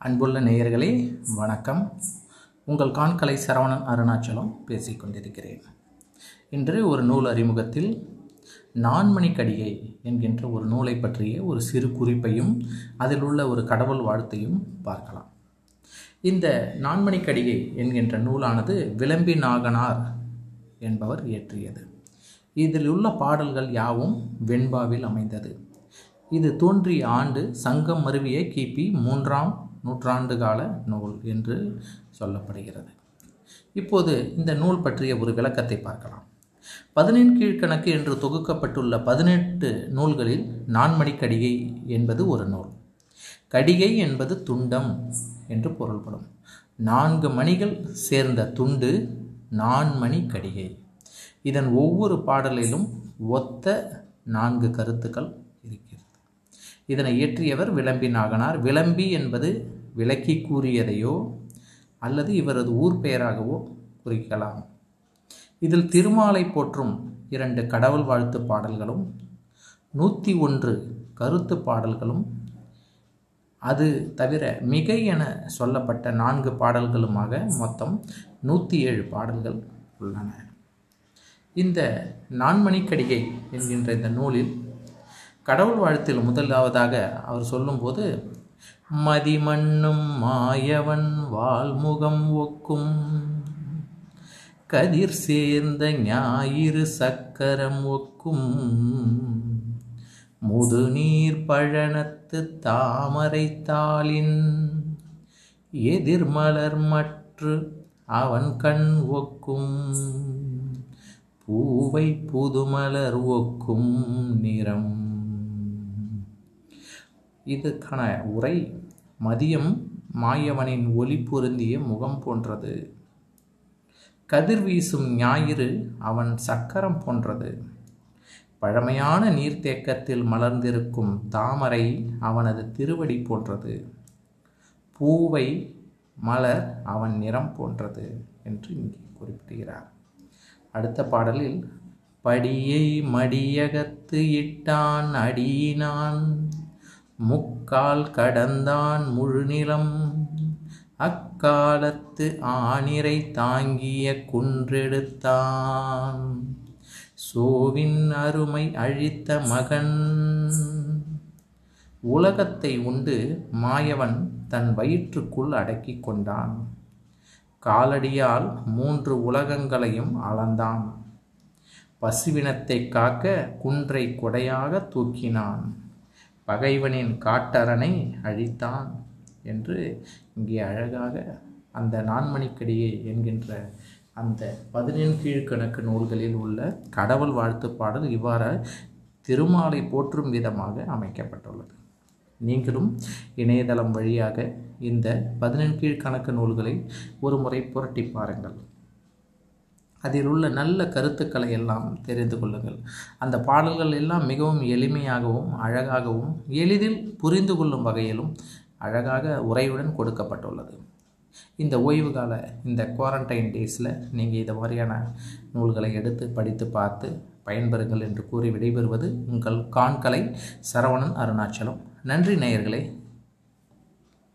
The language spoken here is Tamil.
அன்புள்ள நேயர்களே வணக்கம். உங்கள் காண்கலை சரவணன் அருணாச்சலம் பேசிக்கொண்டிருக்கிறேன் இன்று ஒரு நூல் அறிமுகத்தில் நான்மணிக்கடிகை என்கின்ற ஒரு நூலை பற்றிய ஒரு சிறு குறிப்பையும் அதில் உள்ள ஒரு கடவுள் வாழ்த்தையும் பார்க்கலாம். இந்த நான்மணிக்கடிகை என்கின்ற நூலானது விளம்பி நாகனார் என்பவர் இயற்றியது. இதில் உள்ள பாடல்கள் யாவும் வெண்பாவில் அமைந்தது. இது தோன்றிய ஆண்டு சங்கம் மருவிய கிபி மூன்றாம் நூற்றாண்டு கால நூல் என்று சொல்லப்படுகிறது. இப்போது இந்த நூல் பற்றிய ஒரு விளக்கத்தை பார்க்கலாம். பதினெண் கீழ்கணக்கு என்று தொகுக்கப்பட்டுள்ள பதினெட்டு நூல்களில் நான்மணி கடிகை என்பது ஒரு நூல். கடிகை என்பது துண்டம் என்று பொருள்படும். நான்கு மணிகள் சேர்ந்த துண்டு நான்மணி கடிகை. இதன் ஒவ்வொரு பாடலிலும் ஒத்த நான்கு கருத்துக்கள் இதனை இயற்றியவர் விளம்பி நாகனார் விளம்பி என்பது விளக்கி கூறியதையோ அல்லது இவரது ஊர் பெயராகவோ குறிக்கலாம். இதில் திருமாலை போற்றும் இரண்டு கடவுள் வாழ்த்து பாடல்களும் நூற்றி ஒன்று கருத்து பாடல்களும் அது தவிர மிகை என சொல்லப்பட்ட நான்கு பாடல்களுமாக மொத்தம் நூற்றி ஏழு பாடல்கள் உள்ளன. இந்த நான்மணிக்கடிகை என்கின்ற இந்த நூலில் கடவுள் வாழ்த்தில் முதலாவதாக அவர் சொல்லும்போது மதிமண்ணும் மாயவன் வால்முகம் ஒக்கும். கதிர் சேர்ந்த ஞாயிறு சக்கரம் ஒக்கும். முதுநீர் பழனத்து தாமரை தாளின். எதிர்மலர் மற்று அவன் கண் ஒக்கும். பூவை புதுமலர் ஒக்கும் நிறம். இதுக்கான உரை மதியம் மாயவனின் ஒளி பொருந்திய முகம் போன்றது. கதிர் வீசும் ஞாயிறு அவன் சக்கரம் போன்றது. பழமையான நீர்த்தேக்கத்தில் மலர்ந்திருக்கும் தாமரை அவனது திருவடி போன்றது. பூவை மலர் அவன் நிறம் போன்றது என்று இங்கே குறிப்பிடுகிறார். அடுத்த பாடலில் படியை மடியகத்து இட்டான் அடியினான். முக்கால் கடந்தான் முழுநிலம். அக்காலத்து ஆனிரை தாங்கிய குன்றெடுத்தான். சோவின் அருமை அழித்த மகன். உலகத்தை உண்டு மாயவன் தன் வயிற்றுக்குள் அடக்கி கொண்டான். காலடியால் மூன்று உலகங்களையும் அளந்தான். பசுவினத்தை காக்க குன்றை கொடையாக தூக்கினான். பகைவனின் காட்டரனை அழித்தான் என்று இங்கே அழகாக அந்த நான்மணிக்கடியை என்கின்ற அந்த பதினெண் கீழ்கணக்கு நூல்களில் உள்ள கடவுள் வாழ்த்து பாடல் இவ்வாறு திருமாலை போற்றும் விதமாக அமைக்கப்பட்டுள்ளது. நீங்களும் இணையதளம் வழியாக இந்த பதினெண் கீழ்கணக்கு நூல்களை ஒரு முறை புரட்டி பாருங்கள். அதில் உள்ள நல்ல கருத்துக்களை எல்லாம் தெரிந்து கொள்ளுங்கள். அந்த பாடல்கள் எல்லாம் மிகவும் எளிமையாகவும் அழகாகவும் எளிதில் புரிந்து கொள்ளும் வகையிலும் அழகாக உரையுடன் கொடுக்கப்பட்டுள்ளது. இந்த ஓய்வு கால இந்த குவாரண்டைன் டேஸில் நீங்கள் இது மாதிரியான நூல்களை எடுத்து படித்து பார்த்து பயன்பெறுங்கள் என்று கூறி விடைபெறுவது உங்கள் காண்கலை சரவணன் அருணாச்சலம். நன்றி நேயர்களே.